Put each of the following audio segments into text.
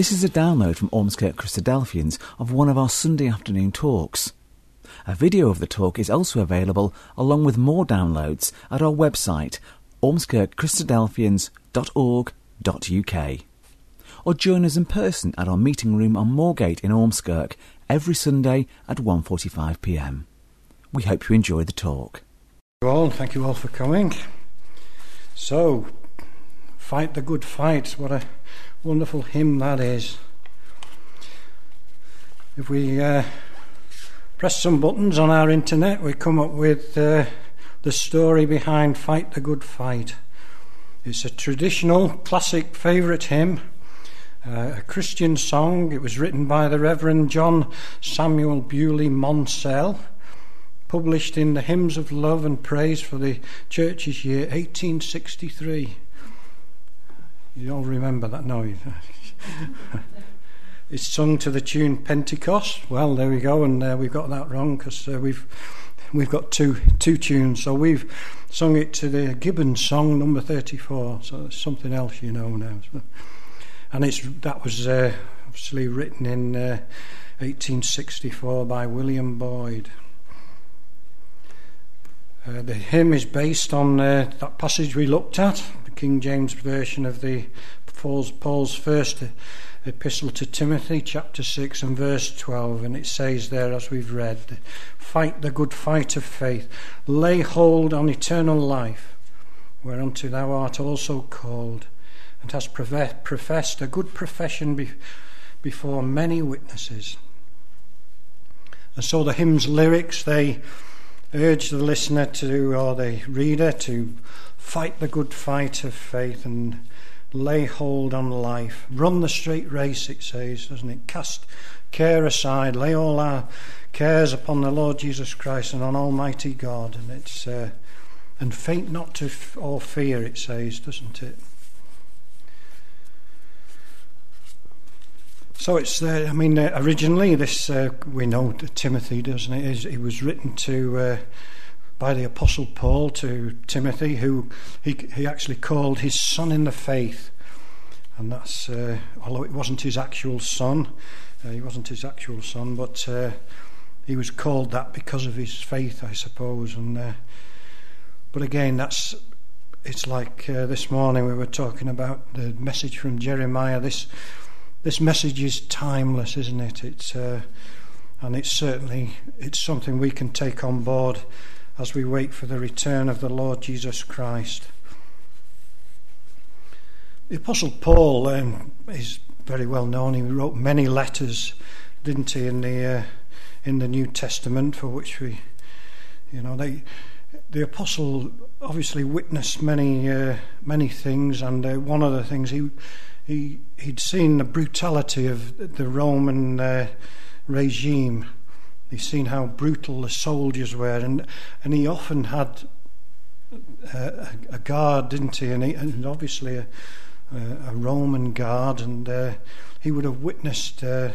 This is a download from Ormskirk Christadelphians of one of our Sunday afternoon talks. A video of the talk is also available along with more downloads at our website ormskirkchristadelphians.org.uk or join us in person at our meeting room on Moorgate in Ormskirk every Sunday at 1.45pm. We hope you enjoy the talk. Thank you all, thank you all for coming. So, fight the good fight. What a wonderful hymn that is. If we uh, press some buttons on our internet, we come up with uh, the story behind Fight the Good Fight. It's a traditional, classic favourite hymn, uh, a Christian song. It was written by the Reverend John Samuel Bewley Monsell, published in the Hymns of Love and Praise for the Church's year 1863. You all remember that? No. it's sung to the tune Pentecost. Well, there we go, and uh, we've got that wrong because uh, we've we've got two two tunes. So we've sung it to the Gibbons song number thirty-four. So it's something else you know now. So, and it's that was uh, obviously written in 1864 uh, by William Boyd. Uh, the hymn is based on uh, that passage we looked at, the King James version of the Paul's, Paul's first epistle to Timothy, chapter 6 and verse 12, and it says there, as we've read, Fight the good fight of faith, lay hold on eternal life, whereunto thou art also called, and hast professed a good profession be- before many witnesses. And so the hymn's lyrics, they urge the listener to, or the reader, to fight the good fight of faith and lay hold on life. Run the straight race, it says, doesn't it? Cast care aside, lay all our cares upon the Lord Jesus Christ and on Almighty God. And it's uh, and faint not to f- or fear, it says, doesn't it? So it's, uh, I mean, uh, originally this, uh, we know Timothy, doesn't it? It was written to, uh, by the Apostle Paul to Timothy, who he, he actually called his son in the faith. And that's, uh, although it wasn't his actual son, uh, he wasn't his actual son, but he was called that because of his faith, I suppose. And But again, that's, it's like this morning we were talking about the message from Jeremiah, this this message is timeless, isn't it? It's uh, and it's certainly it's something we can take on board as we wait for the return of the Lord Jesus Christ. The Apostle Paul um, is very well known. He wrote many letters, didn't he, in the uh, in the New Testament, for which we, you know, they the apostle obviously witnessed many uh, many things, and uh, one of the things he he he'd seen the brutality of the Roman uh, regime. He'd seen how brutal the soldiers were, and and he often had uh, a, guard, didn't he? And, he, and obviously a, a, Roman guard, and uh, he would have witnessed. Uh,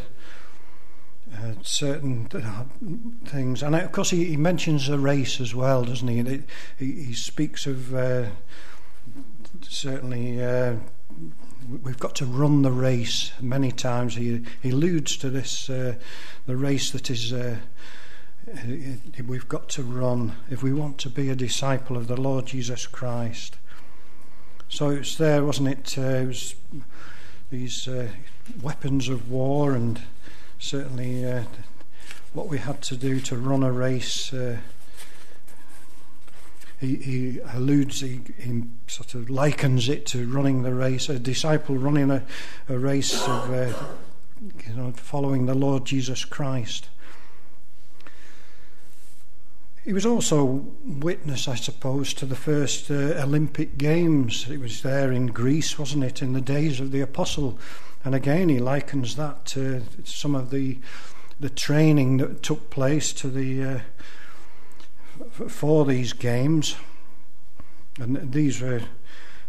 uh, certain uh, things, and of course he, he, mentions the race as well, doesn't he? he, he speaks of certainly we've got to run the race. Many times he, he alludes to this, uh, the race that is uh, uh, we've got to run if we want to be a disciple of the Lord Jesus Christ. So it's there, wasn't it? Uh, it was these uh, weapons of war, and certainly uh, what we had to do to run a race he, he alludes, he, he, sort of likens it to running the race, a disciple running a, a race of, uh, you know, following the Lord Jesus Christ. He was also witness, I suppose, to the first uh, Olympic Games. It was there in Greece, wasn't it, in the days of the apostle. And again, he likens that to some of the the training that took place to the uh, for these games, and these were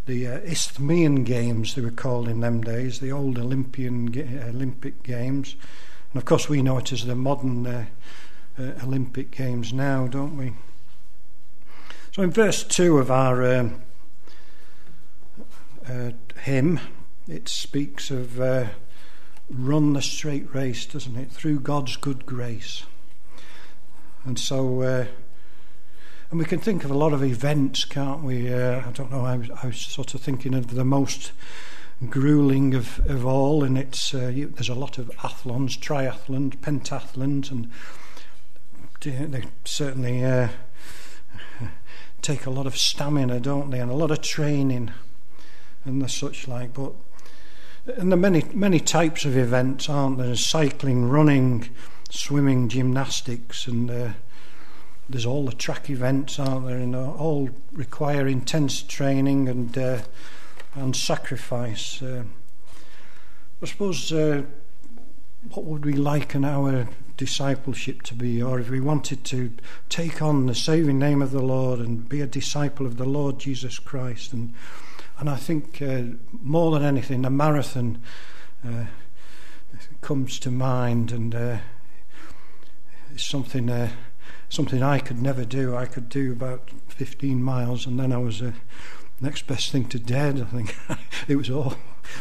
the uh, Isthmian Games, they were called in them days, the old Olympian Olympic Games, and of course we know it as the modern uh, uh, Olympic Games now, don't we? So in verse two of our um, uh, hymn, it speaks of uh, run the straight race, doesn't it? Through God's good grace. And so, uh, and we can think of a lot of events, can't we? Uh, I don't know, I was, I was, sort of thinking of the most grueling of, of all, and it's uh, you, there's a lot of athlons, triathlons, pentathlons, and they certainly uh, take a lot of stamina, don't they, and a lot of training and the such like. But and there are many many types of events, aren't there? Cycling, running, swimming, gymnastics, and uh, there's all the track events, aren't there? And all require intense training and uh, and sacrifice. Uh, I suppose uh, what would we liken our discipleship to be, or if we wanted to take on the saving name of the Lord and be a disciple of the Lord Jesus Christ, and and I think uh, more than anything, the marathon uh, comes to mind, and uh, it's something something I could never do. I could do about 15 miles, and then I was the next best thing to dead. I think it was all.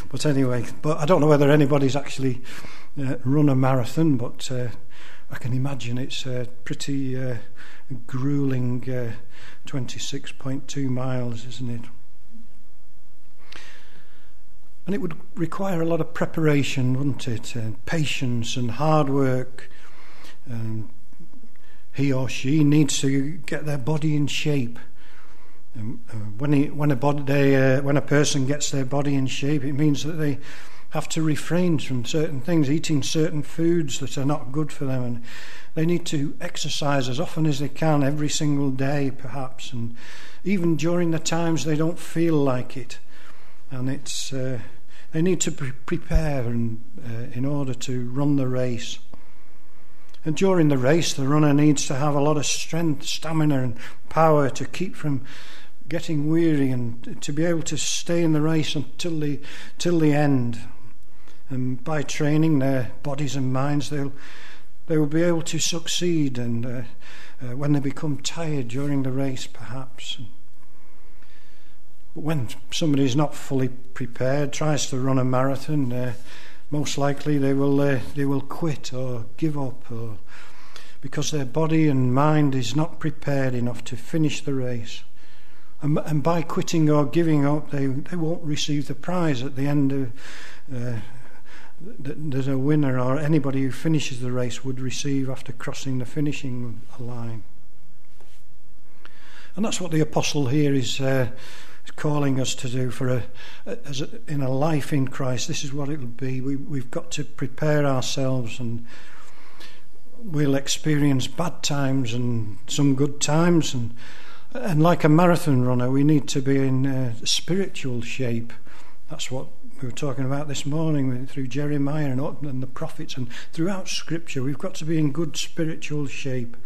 But anyway, but I don't know whether anybody's actually uh, run a marathon, but uh, I can imagine it's a pretty uh, grueling 26.2 uh, miles, isn't it? And it would require a lot of preparation, wouldn't it? Patience and hard work. And he or she needs to get their body in shape. Um, uh, when, he, when, a body, they, uh, when a person gets their body in shape, it means that they have to refrain from certain things, eating certain foods that are not good for them, and they need to exercise as often as they can, every single day, perhaps, and even during the times they don't feel like it, and it's uh, they need to pre- prepare and, uh, in order to run the race. And during the race, the runner needs to have a lot of strength, stamina, and power to keep from getting weary and to be able to stay in the race until the till the end. And by training their bodies and minds, they'll they will be able to succeed. And uh, uh, when they become tired during the race, perhaps. But when somebody is not fully prepared, tries to run a marathon, uh, most likely they will uh, they will quit or give up, or because their body and mind is not prepared enough to finish the race. And, and by quitting or giving up, they, they won't receive the prize at the end of. Uh, that a winner or anybody who finishes the race would receive after crossing the finishing line. And that's what the apostle here is uh, calling us to do for a, as a, in a life in Christ. This is what it will be. We, we've got to prepare ourselves, and we'll experience bad times and some good times, and and like a marathon runner, we need to be in spiritual shape. That's what we were talking about this morning through Jeremiah and, and the prophets and throughout Scripture. We've got to be in good spiritual shape.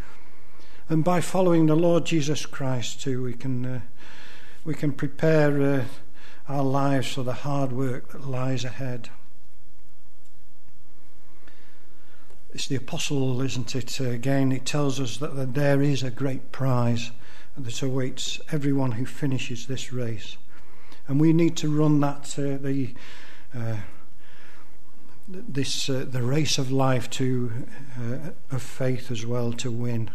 And by following the Lord Jesus Christ too, we can uh, we can prepare uh, our lives for the hard work that lies ahead. It's the apostle, isn't it? Again, it tells us that, that there is a great prize that awaits everyone who finishes this race. And we need to run that uh, the uh, this uh, the race of life to uh, of faith as well to win.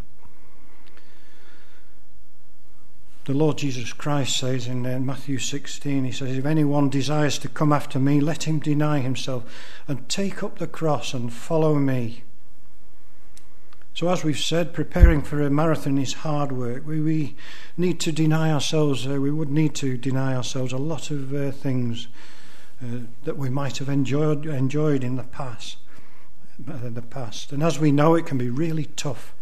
The Lord Jesus Christ says in uh, Matthew 16, He says, If anyone desires to come after me, let him deny himself and take up the cross and follow me. So, as we've said, preparing for a marathon is hard work. We, we need to deny ourselves, uh, we would need to deny ourselves a lot of uh, things uh, that we might have enjoyed, enjoyed in the past. Uh, the past. And as we know, it can be really tough.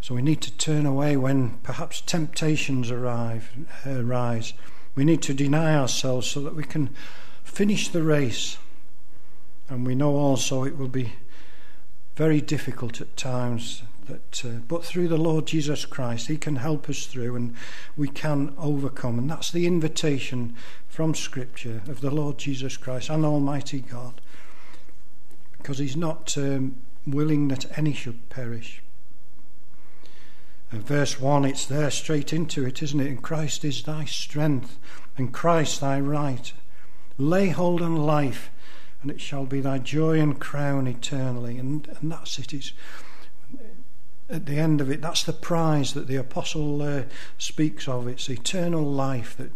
So, we need to turn away when perhaps temptations arrive, arise. We need to deny ourselves so that we can finish the race. And we know also it will be very difficult at times. That, uh, but through the Lord Jesus Christ, He can help us through and we can overcome. And that's the invitation from Scripture of the Lord Jesus Christ and Almighty God. Because He's not um, willing that any should perish. And verse 1, it's there straight into it, isn't it? And Christ is thy strength, and Christ thy right. Lay hold on life and it shall be thy joy and crown eternally. And, and that's it. It's, at the end of it, that's the prize that the apostle uh, speaks of. It's eternal life that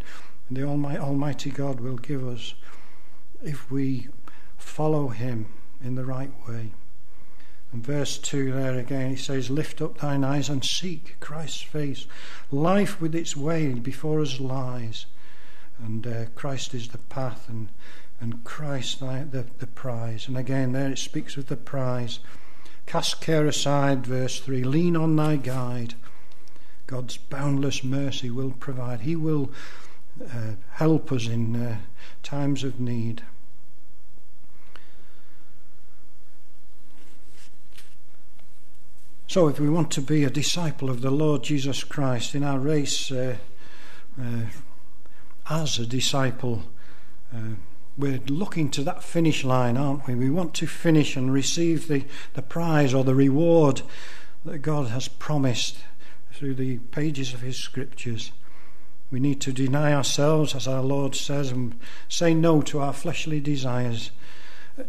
the Almighty, Almighty God will give us if we follow Him in the right way. And verse 2 there again, he says, Lift up thine eyes and seek Christ's face. Life with its way before us lies. And uh, Christ is the path, and, and Christ the, the prize. And again, there it speaks of the prize. Cast care aside, verse 3. Lean on thy guide. God's boundless mercy will provide. He will uh, help us in uh, times of need. So, if we want to be a disciple of the Lord Jesus Christ in our race uh, uh, as a disciple, uh, we're looking to that finish line, aren't we? We want to finish and receive the, the prize or the reward that God has promised through the pages of His scriptures. We need to deny ourselves, as our Lord says, and say no to our fleshly desires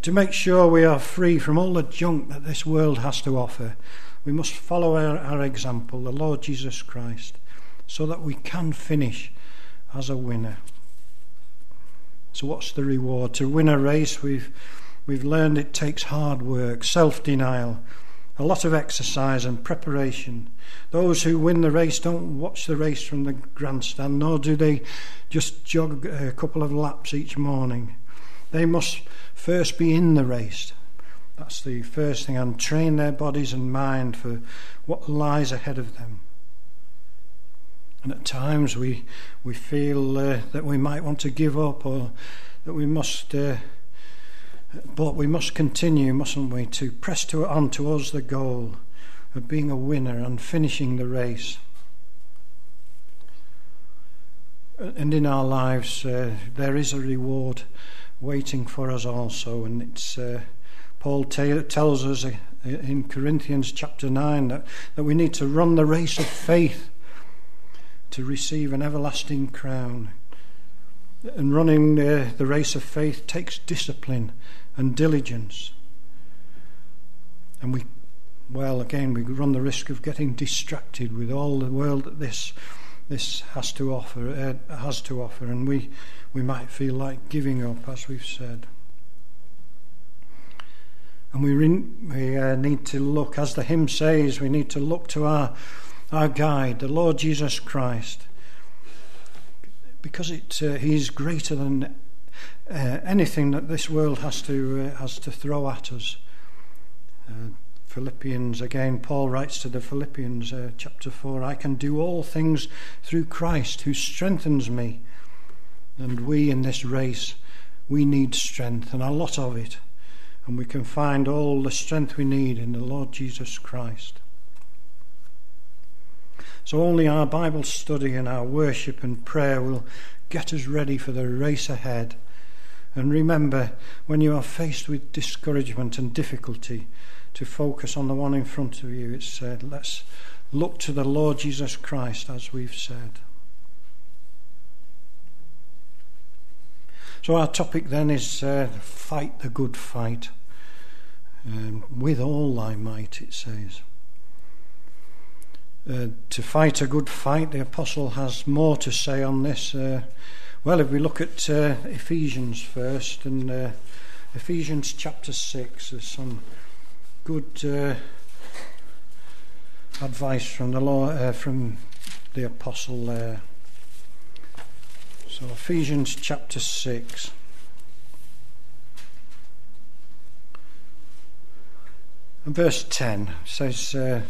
to make sure we are free from all the junk that this world has to offer we must follow our, our example, the Lord Jesus Christ, so that we can finish as a winner. So, what's the reward? To win a race, we've, we've learned it takes hard work, self denial, a lot of exercise and preparation. Those who win the race don't watch the race from the grandstand, nor do they just jog a couple of laps each morning. They must first be in the race, that's the first thing, and train their bodies and mind for what lies ahead of them. And at times we, we feel uh, that we might want to give up or that we must, uh, but we must continue, mustn't we, to press to, on towards the goal of being a winner and finishing the race. And in our lives, uh, there is a reward waiting for us also, and it's uh, Paul t- tells us in Corinthians chapter 9 that, that we need to run the race of faith to receive an everlasting crown. And running uh, the race of faith takes discipline and diligence. And we, well, again, we run the risk of getting distracted with all the world that this this has to offer uh, has to offer, and we we might feel like giving up, as we've said. And we, re- we uh, need to look, as the hymn says, we need to look to our, our guide, the Lord Jesus Christ, because it, uh, He's greater than uh, anything that this world has to, uh, has to throw at us. Uh, Philippians, again, Paul writes to the Philippians, uh, chapter 4 I can do all things through Christ who strengthens me. And we in this race, we need strength, and a lot of it and we can find all the strength we need in the Lord Jesus Christ. So only our Bible study and our worship and prayer will get us ready for the race ahead. And remember, when you are faced with discouragement and difficulty, to focus on the one in front of you. It's said, let's look to the Lord Jesus Christ, as we've said. So our topic then is uh, fight the good fight. Um, with all thy might, it says. Uh, to fight a good fight, the apostle has more to say on this. Uh, well, if we look at uh, Ephesians first, and uh, Ephesians chapter 6, there's some good uh, advice from the law, uh, from the apostle there. So, Ephesians chapter 6. And verse 10 says, uh,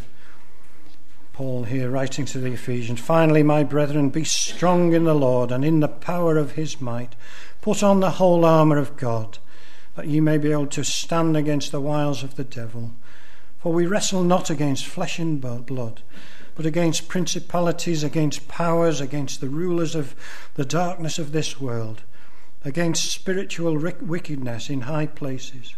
Paul here writing to the Ephesians, Finally, my brethren, be strong in the Lord and in the power of his might. Put on the whole armour of God, that ye may be able to stand against the wiles of the devil. For we wrestle not against flesh and blood but against principalities, against powers, against the rulers of the darkness of this world, against spiritual wickedness in high places.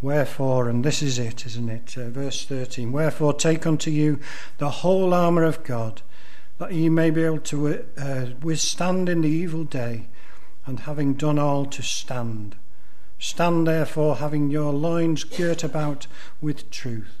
Wherefore, and this is it, isn't it? Uh, verse 13 Wherefore, take unto you the whole armour of God, that ye may be able to uh, withstand in the evil day, and having done all to stand. Stand therefore, having your loins girt about with truth,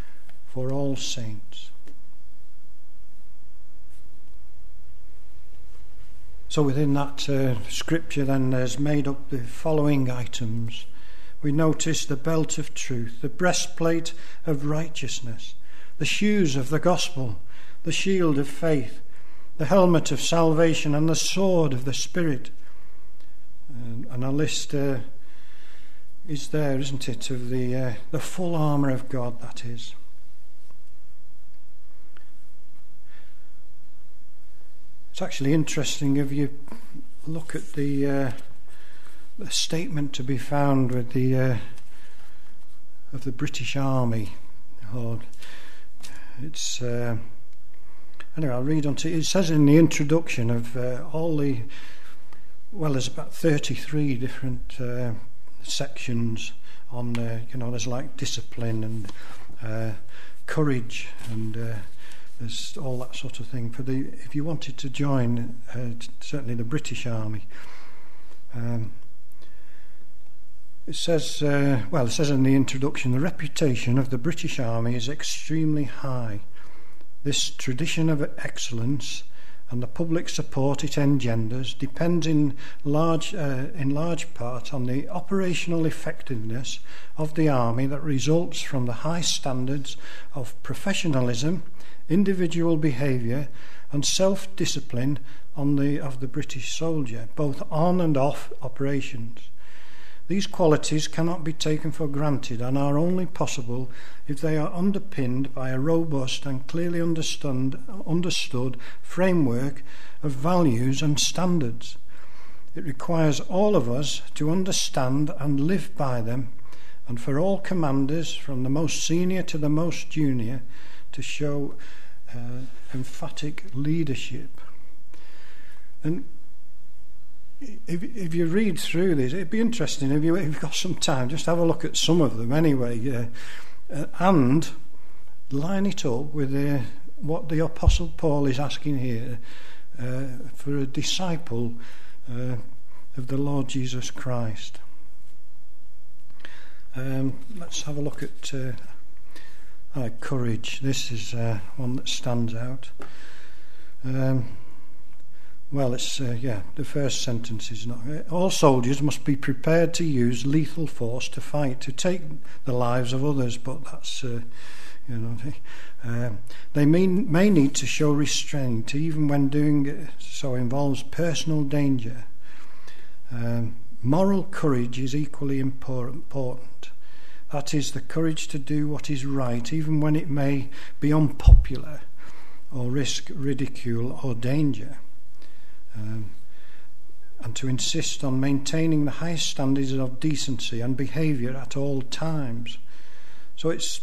for all saints. So, within that uh, scripture, then, there's made up the following items. We notice the belt of truth, the breastplate of righteousness, the shoes of the gospel, the shield of faith, the helmet of salvation, and the sword of the Spirit and, and a list uh, is there, isn't it, of the, uh, the full armour of God, that is. It's actually interesting if you look at the, uh, the statement to be found with the uh, of the British Army. Oh, it's uh, anyway. I'll read on to it. says in the introduction of uh, all the well, there's about 33 different uh, sections on, you know, there's like discipline and uh, courage and there's all that sort of thing. For the, if you wanted to join, uh, certainly the British Army, um, it says, uh, well, it says in the introduction, the reputation of the British Army is extremely high. This tradition of excellence and the public support it engenders depends in large, uh, in large part on the operational effectiveness of the army that results from the high standards of professionalism, individual behaviour, and self-discipline the, of the British soldier, both on and off operations. These qualities cannot be taken for granted and are only possible if they are underpinned by a robust and clearly understood framework of values and standards. It requires all of us to understand and live by them, and for all commanders, from the most senior to the most junior, to show uh, emphatic leadership. And if, if you read through these, it'd be interesting if, you, if you've got some time, just have a look at some of them anyway, uh, uh, and line it up with uh, what the Apostle Paul is asking here uh, for a disciple uh, of the Lord Jesus Christ. Um, let's have a look at uh, courage. This is one that stands out. Um, well, it's uh, yeah. The first sentence is not. Uh, all soldiers must be prepared to use lethal force to fight to take the lives of others, but that's uh, you know they, uh, they may may need to show restraint even when doing it, so involves personal danger. Um, moral courage is equally important. That is the courage to do what is right, even when it may be unpopular or risk ridicule or danger um, and to insist on maintaining the highest standards of decency and behaviour at all times. So it's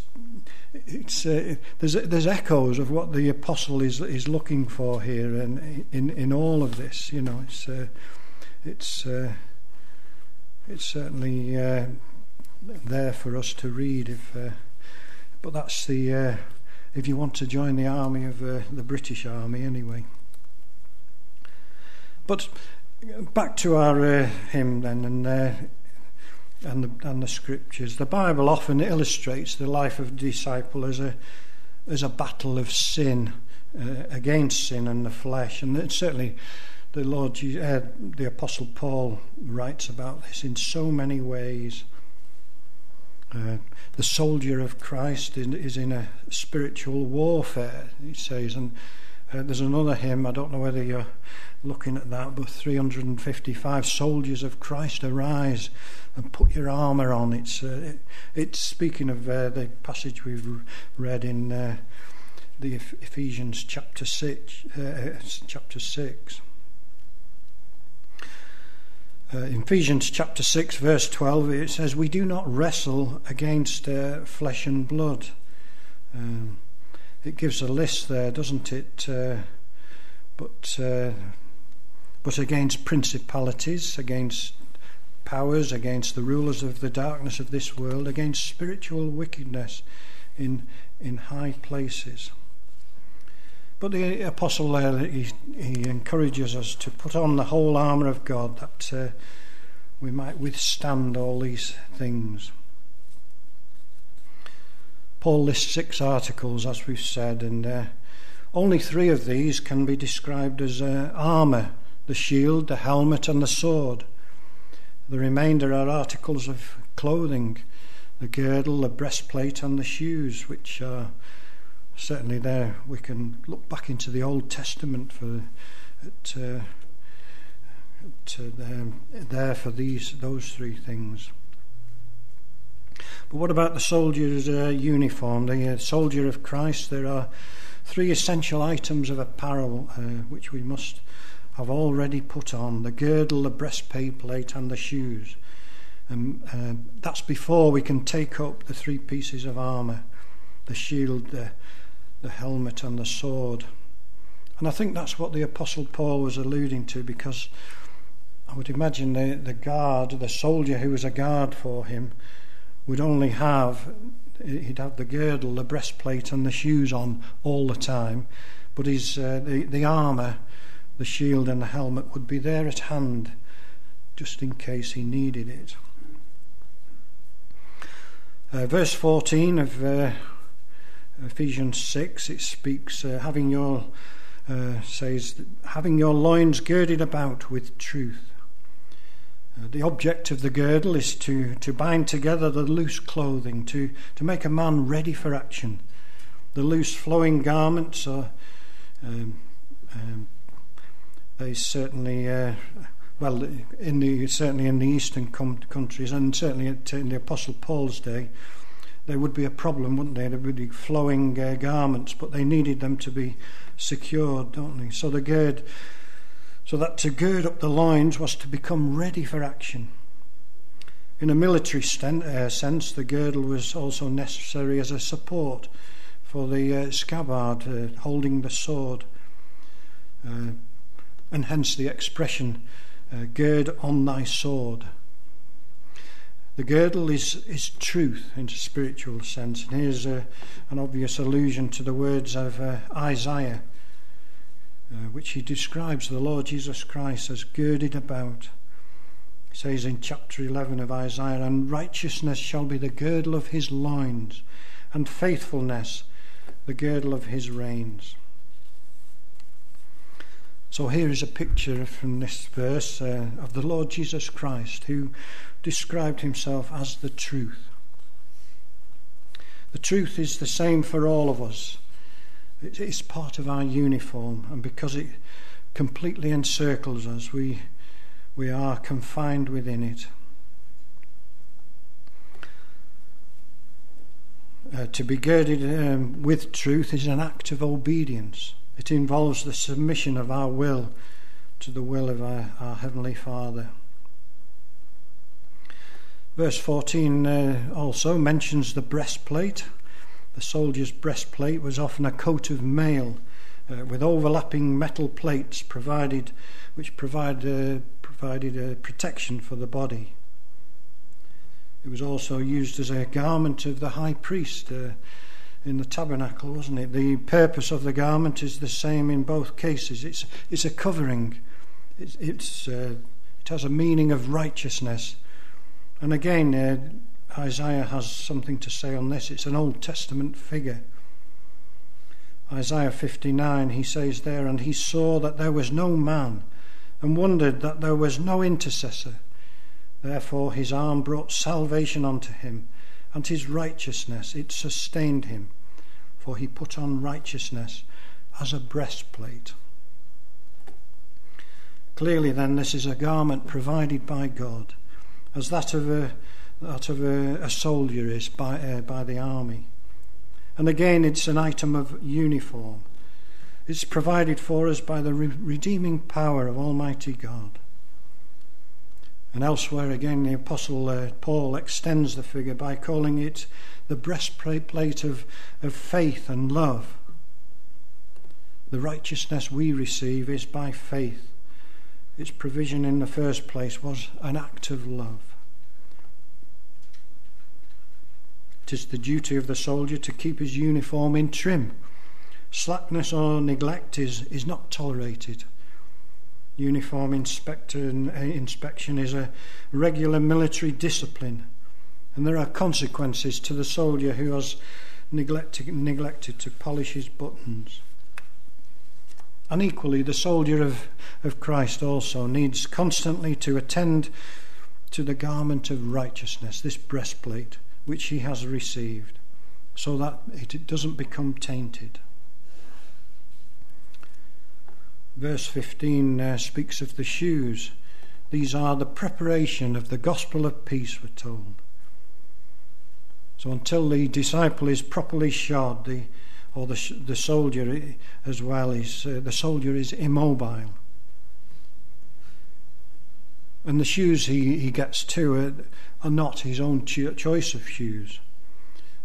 it's uh, there's there's echoes of what the apostle is is looking for here, and in in all of this, you know, it's uh, it's uh, it's certainly uh, there for us to read. If uh, but that's the uh, if you want to join the army of the British Army, anyway. But back to our uh, hymn then, and uh, and the and the scriptures. The Bible often illustrates the life of a disciple as a as a battle of sin uh, against sin and the flesh, and certainly the Lord, uh, the Apostle Paul writes about this in so many ways. Uh, the soldier of Christ is in a spiritual warfare, he says, and uh, there's another hymn. I don't know whether you're looking at that, but 355 soldiers of Christ arise and put your armour on. It's uh, it, it's speaking of uh, the passage we've read in uh, the Ephesians chapter six, uh, chapter six. Uh, in Ephesians chapter 6, verse 12, it says, We do not wrestle against uh, flesh and blood. Um, it gives a list there, doesn't it? Uh, but, uh, but against principalities, against powers, against the rulers of the darkness of this world, against spiritual wickedness in, in high places. But the apostle there, he, he encourages us to put on the whole armour of God that uh, we might withstand all these things. Paul lists six articles, as we've said, and uh, only three of these can be described as uh, armour the shield, the helmet, and the sword. The remainder are articles of clothing the girdle, the breastplate, and the shoes, which are certainly there we can look back into the Old Testament for uh, at, uh, there for these those three things. But what about the soldier's uh, uniform? The uh, soldier of Christ. There are three essential items of apparel uh, which we must have already put on: the girdle, the breastplate, and the shoes. And uh, that's before we can take up the three pieces of armour: the shield, the the helmet and the sword. And I think that's what the Apostle Paul was alluding to because I would imagine the, the guard, the soldier who was a guard for him, would only have, he'd have the girdle, the breastplate, and the shoes on all the time, but his, uh, the, the armour, the shield, and the helmet would be there at hand just in case he needed it. Uh, verse 14 of. Uh, Ephesians 6, it speaks, uh, having your, uh, says, having your loins girded about with truth. Uh, the object of the girdle is to, to bind together the loose clothing, to, to make a man ready for action. The loose flowing garments are, um, um, they certainly, uh, well, in the, certainly in the eastern com- countries, and certainly in the Apostle Paul's day, there would be a problem, wouldn't there? There would be flowing uh, garments, but they needed them to be secured, don't they? So the gird, so that to gird up the loins was to become ready for action. In a military sten- uh, sense, the girdle was also necessary as a support for the uh, scabbard uh, holding the sword, uh, and hence the expression, uh, "Gird on thy sword." The girdle is, is truth in a spiritual sense. And here's a, an obvious allusion to the words of uh, Isaiah, uh, which he describes the Lord Jesus Christ as girded about. He says in chapter 11 of Isaiah, And righteousness shall be the girdle of his loins, and faithfulness the girdle of his reins. So here is a picture from this verse uh, of the Lord Jesus Christ, who described himself as the truth. The truth is the same for all of us. It is part of our uniform, and because it completely encircles us, we, we are confined within it. Uh, to be girded um, with truth is an act of obedience. It involves the submission of our will to the will of our, our Heavenly Father. Verse 14 uh, also mentions the breastplate. The soldier's breastplate was often a coat of mail uh, with overlapping metal plates provided, which provide, uh, provided a protection for the body. It was also used as a garment of the high priest uh, in the tabernacle, wasn't it? The purpose of the garment is the same in both cases. It's, it's a covering, it's, it's uh, it has a meaning of righteousness and again, uh, Isaiah has something to say on this. It's an Old Testament figure. Isaiah 59, he says there, And he saw that there was no man, and wondered that there was no intercessor. Therefore his arm brought salvation unto him, and his righteousness, it sustained him. For he put on righteousness as a breastplate. Clearly, then, this is a garment provided by God as that of a, that of a, a soldier is by, uh, by the army. And again, it's an item of uniform. It's provided for us by the re- redeeming power of Almighty God. And elsewhere again, the Apostle uh, Paul extends the figure by calling it the breastplate of, of faith and love. The righteousness we receive is by faith. Its provision in the first place was an act of love. It is the duty of the soldier to keep his uniform in trim. Slackness or neglect is, is not tolerated. Uniform inspector, uh, inspection is a regular military discipline, and there are consequences to the soldier who has neglected, neglected to polish his buttons. And equally, the soldier of, of Christ also needs constantly to attend to the garment of righteousness, this breastplate which he has received, so that it doesn't become tainted. Verse 15 uh, speaks of the shoes. These are the preparation of the gospel of peace, we're told. So until the disciple is properly shod, the or the, the soldier as well is uh, the soldier is immobile and the shoes he, he gets too are, are not his own cho- choice of shoes uh,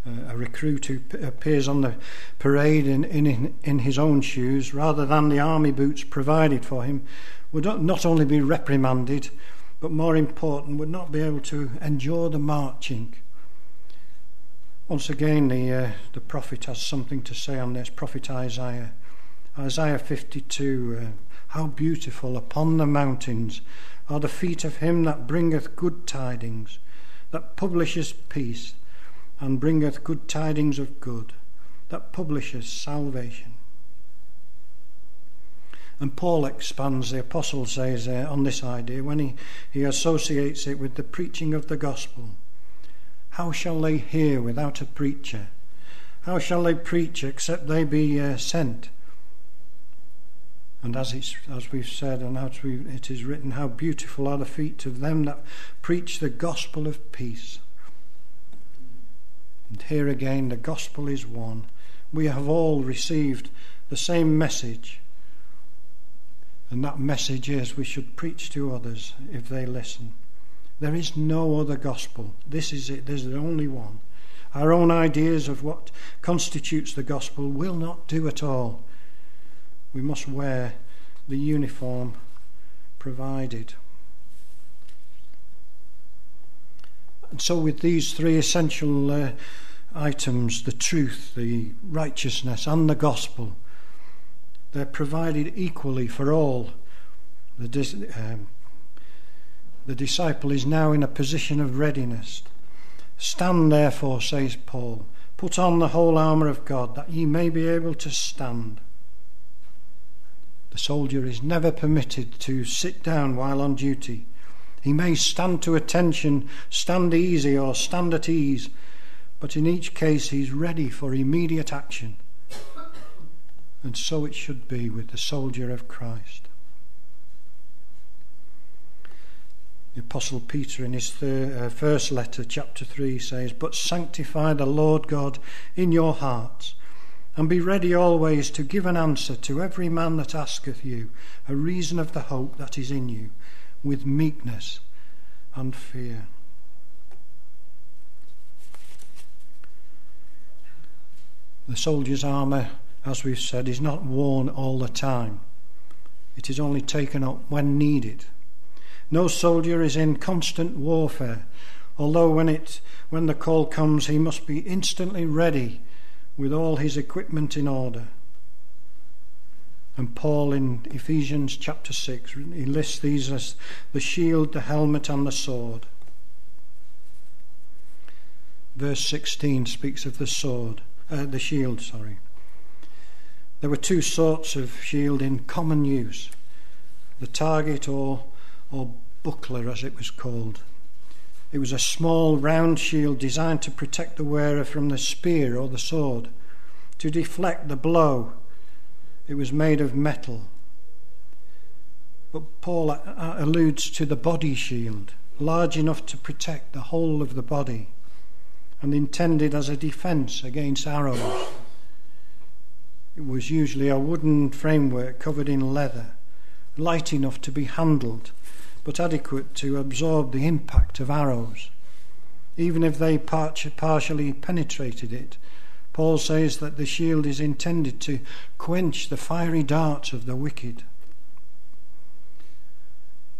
a recruit who p- appears on the parade in, in, in his own shoes rather than the army boots provided for him would not only be reprimanded but more important would not be able to endure the marching once again, the, uh, the prophet has something to say on this. Prophet Isaiah. Isaiah 52 uh, How beautiful upon the mountains are the feet of him that bringeth good tidings, that publisheth peace, and bringeth good tidings of good, that publisheth salvation. And Paul expands, the apostle says uh, on this idea when he, he associates it with the preaching of the gospel. How shall they hear without a preacher? How shall they preach except they be uh, sent? And as, it's, as we've said, and as we, it is written, how beautiful are the feet of them that preach the gospel of peace. And here again, the gospel is one. We have all received the same message. And that message is we should preach to others if they listen. There is no other gospel. This is it. There's the only one. Our own ideas of what constitutes the gospel will not do at all. We must wear the uniform provided. And so, with these three essential uh, items the truth, the righteousness, and the gospel they're provided equally for all. The, um, the disciple is now in a position of readiness. Stand therefore, says Paul, put on the whole armour of God, that ye may be able to stand. The soldier is never permitted to sit down while on duty. He may stand to attention, stand easy, or stand at ease, but in each case he's ready for immediate action. And so it should be with the soldier of Christ. The Apostle Peter, in his third, uh, first letter, chapter 3, says, But sanctify the Lord God in your hearts, and be ready always to give an answer to every man that asketh you a reason of the hope that is in you, with meekness and fear. The soldier's armour, as we've said, is not worn all the time. It is only taken up when needed. No soldier is in constant warfare, although when, it, when the call comes, he must be instantly ready with all his equipment in order. And Paul in Ephesians chapter 6, he lists these as the shield, the helmet, and the sword. Verse 16 speaks of the sword, uh, the shield, sorry. There were two sorts of shield in common use the target or, or buckler, as it was called. It was a small round shield designed to protect the wearer from the spear or the sword, to deflect the blow. It was made of metal. But Paul uh, uh, alludes to the body shield, large enough to protect the whole of the body and intended as a defence against arrows. It was usually a wooden framework covered in leather, light enough to be handled but adequate to absorb the impact of arrows. Even if they partially penetrated it, Paul says that the shield is intended to quench the fiery darts of the wicked.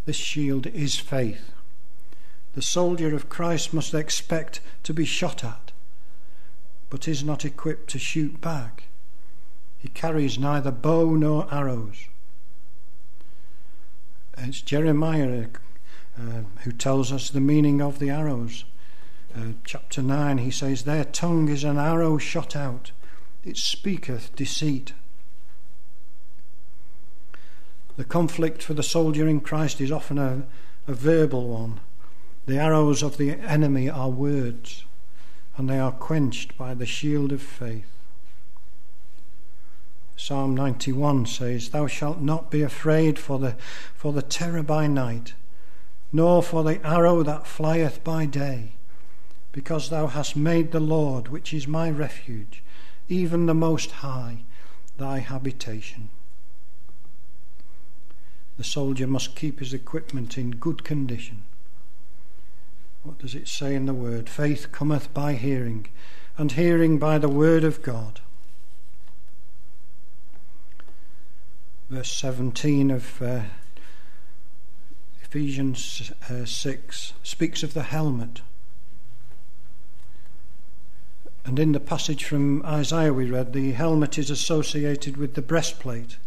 This shield is faith. The soldier of Christ must expect to be shot at, but is not equipped to shoot back. He carries neither bow nor arrows. It's Jeremiah uh, who tells us the meaning of the arrows. Uh, chapter 9, he says, Their tongue is an arrow shot out, it speaketh deceit. The conflict for the soldier in Christ is often a, a verbal one. The arrows of the enemy are words, and they are quenched by the shield of faith. Psalm 91 says, Thou shalt not be afraid for the, for the terror by night, nor for the arrow that flieth by day, because thou hast made the Lord, which is my refuge, even the Most High, thy habitation. The soldier must keep his equipment in good condition. What does it say in the word? Faith cometh by hearing, and hearing by the word of God. verse 17 of uh, Ephesians uh, 6 speaks of the helmet. And in the passage from Isaiah we read, the helmet is associated with the breastplate.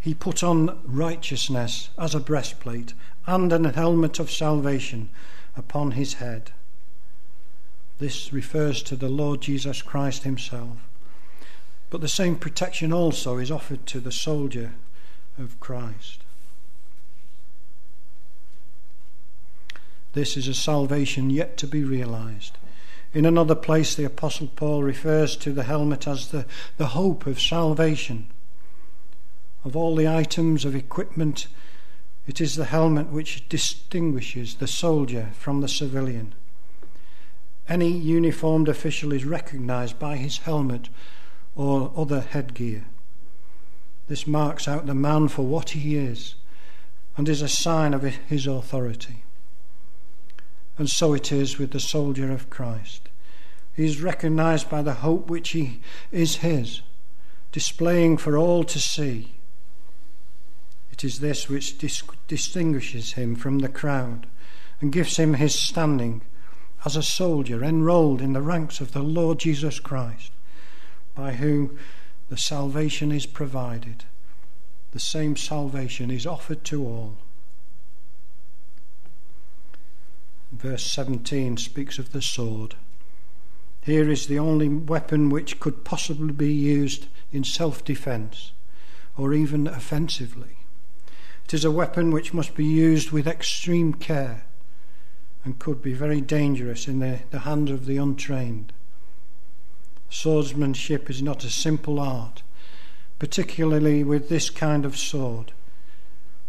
He put on righteousness as a breastplate and an helmet of salvation upon his head. This refers to the Lord Jesus Christ himself. But the same protection also is offered to the soldier of Christ. This is a salvation yet to be realized. In another place, the Apostle Paul refers to the helmet as the, the hope of salvation. Of all the items of equipment, it is the helmet which distinguishes the soldier from the civilian. Any uniformed official is recognized by his helmet or other headgear. This marks out the man for what he is and is a sign of his authority. And so it is with the soldier of Christ. He is recognized by the hope which he is his, displaying for all to see. It is this which dis- distinguishes him from the crowd and gives him his standing as a soldier enrolled in the ranks of the Lord Jesus Christ by whom the salvation is provided. The same salvation is offered to all. Verse 17 speaks of the sword. Here is the only weapon which could possibly be used in self defense or even offensively. It is a weapon which must be used with extreme care and could be very dangerous in the, the hands of the untrained. Swordsmanship is not a simple art, particularly with this kind of sword.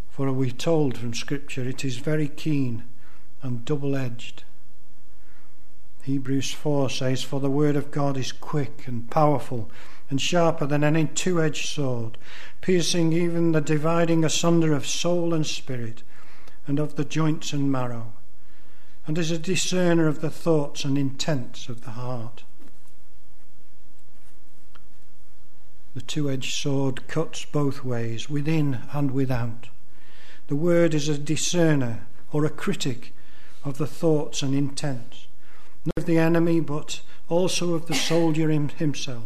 For we're told from Scripture it is very keen and double edged. Hebrews 4 says, For the word of God is quick and powerful and sharper than any two edged sword, piercing even the dividing asunder of soul and spirit, and of the joints and marrow, and is a discerner of the thoughts and intents of the heart. The two edged sword cuts both ways, within and without. The word is a discerner or a critic of the thoughts and intents, not of the enemy, but also of the soldier himself.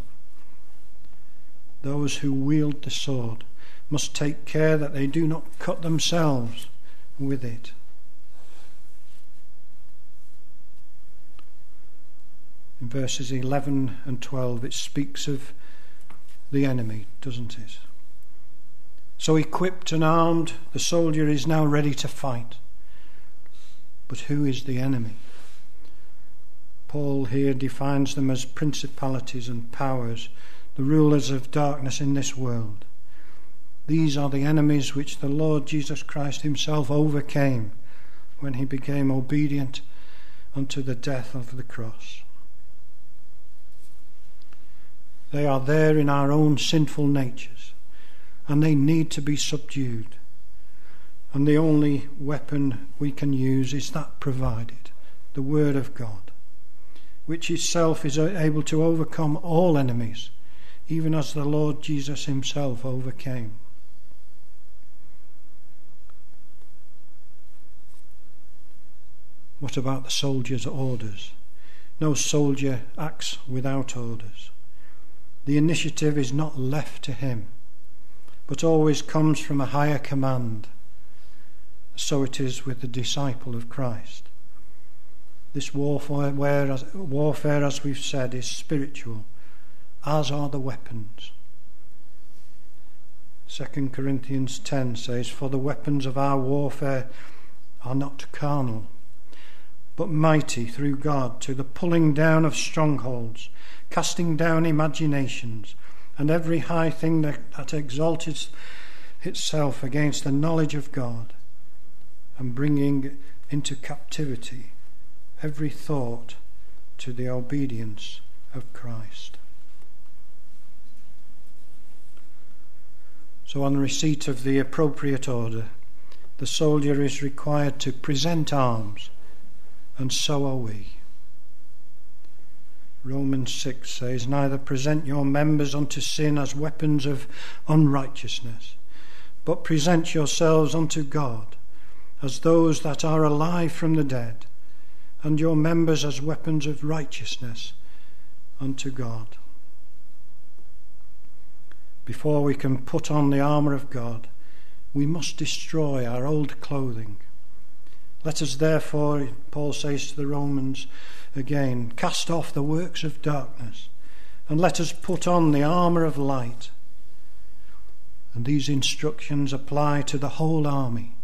Those who wield the sword must take care that they do not cut themselves with it. In verses 11 and 12, it speaks of the enemy, doesn't it? So, equipped and armed, the soldier is now ready to fight. But who is the enemy? Paul here defines them as principalities and powers, the rulers of darkness in this world. These are the enemies which the Lord Jesus Christ himself overcame when he became obedient unto the death of the cross. They are there in our own sinful natures, and they need to be subdued. And the only weapon we can use is that provided the Word of God, which itself is able to overcome all enemies, even as the Lord Jesus Himself overcame. What about the soldier's orders? No soldier acts without orders. The initiative is not left to him, but always comes from a higher command. So it is with the disciple of Christ. This warfare, warfare, as we've said, is spiritual, as are the weapons. 2 Corinthians 10 says, For the weapons of our warfare are not carnal but mighty through God to the pulling down of strongholds, casting down imaginations, and every high thing that, that exalted itself against the knowledge of God, and bringing into captivity every thought to the obedience of Christ. So, on receipt of the appropriate order, the soldier is required to present arms and so are we. Romans 6 says, Neither present your members unto sin as weapons of unrighteousness, but present yourselves unto God as those that are alive from the dead, and your members as weapons of righteousness unto God. Before we can put on the armour of God, we must destroy our old clothing let us therefore, Paul says to the Romans again, cast off the works of darkness and let us put on the armour of light. And these instructions apply to the whole army.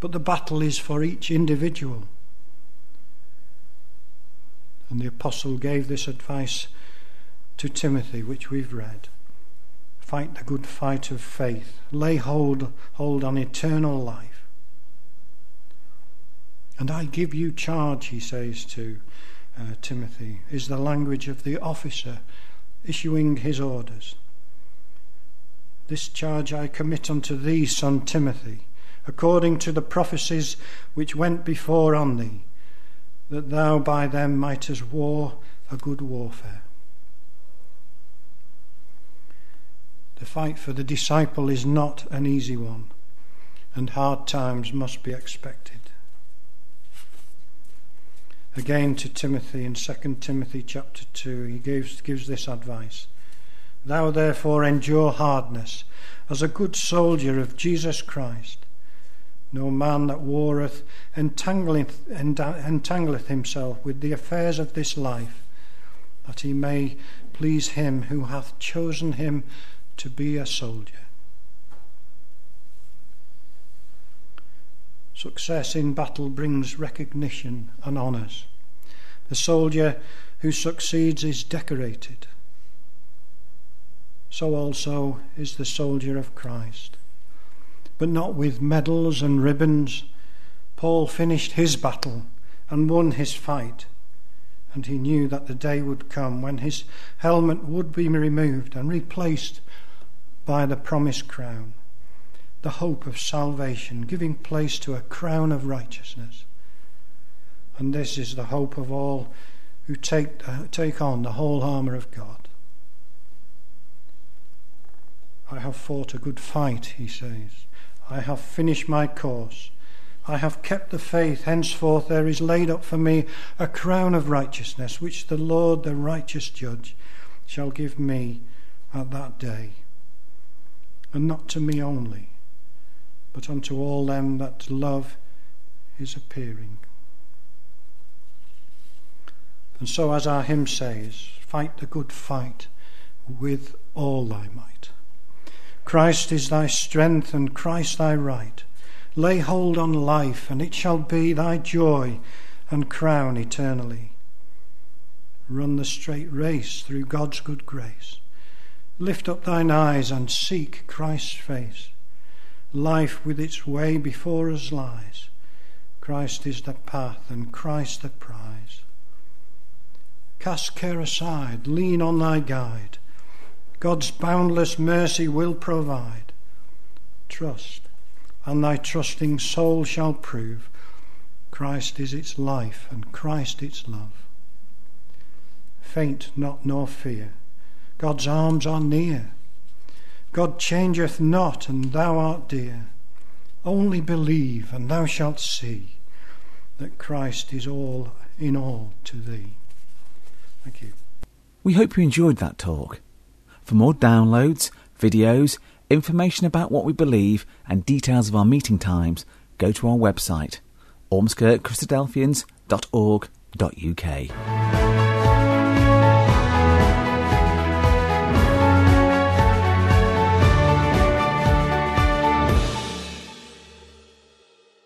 But the battle is for each individual. And the apostle gave this advice to Timothy, which we've read. Fight the good fight of faith. Lay hold, hold on eternal life. And I give you charge, he says to uh, Timothy, is the language of the officer issuing his orders. This charge I commit unto thee, son Timothy, according to the prophecies which went before on thee, that thou by them mightest war a good warfare. The fight for the disciple is not an easy one, and hard times must be expected again to Timothy in 2 Timothy chapter 2, he gives, gives this advice Thou therefore endure hardness as a good soldier of Jesus Christ. No man that warreth entangleth, entangleth himself with the affairs of this life, that he may please him who hath chosen him to be a soldier. Success in battle brings recognition and honours. The soldier who succeeds is decorated. So also is the soldier of Christ. But not with medals and ribbons. Paul finished his battle and won his fight, and he knew that the day would come when his helmet would be removed and replaced by the promised crown the hope of salvation, giving place to a crown of righteousness. And this is the hope of all who take, uh, take on the whole armour of God. I have fought a good fight, he says. I have finished my course. I have kept the faith. Henceforth there is laid up for me a crown of righteousness, which the Lord, the righteous judge, shall give me at that day. And not to me only but unto all them that love his appearing. And so, as our hymn says, fight the good fight with all thy might. Christ is thy strength and Christ thy right. Lay hold on life, and it shall be thy joy and crown eternally. Run the straight race through God's good grace. Lift up thine eyes and seek Christ's face. Life with its way before us lies. Christ is the path and Christ the prize. Cast care aside, lean on thy guide. God's boundless mercy will provide. Trust, and thy trusting soul shall prove Christ is its life and Christ its love. Faint not nor fear, God's arms are near. God changeth not, and thou art dear. Only believe, and thou shalt see that Christ is all in all to thee. Thank you. We hope you enjoyed that talk. For more downloads, videos, information about what we believe, and details of our meeting times, go to our website, ormskirkchristadelphians.org.uk.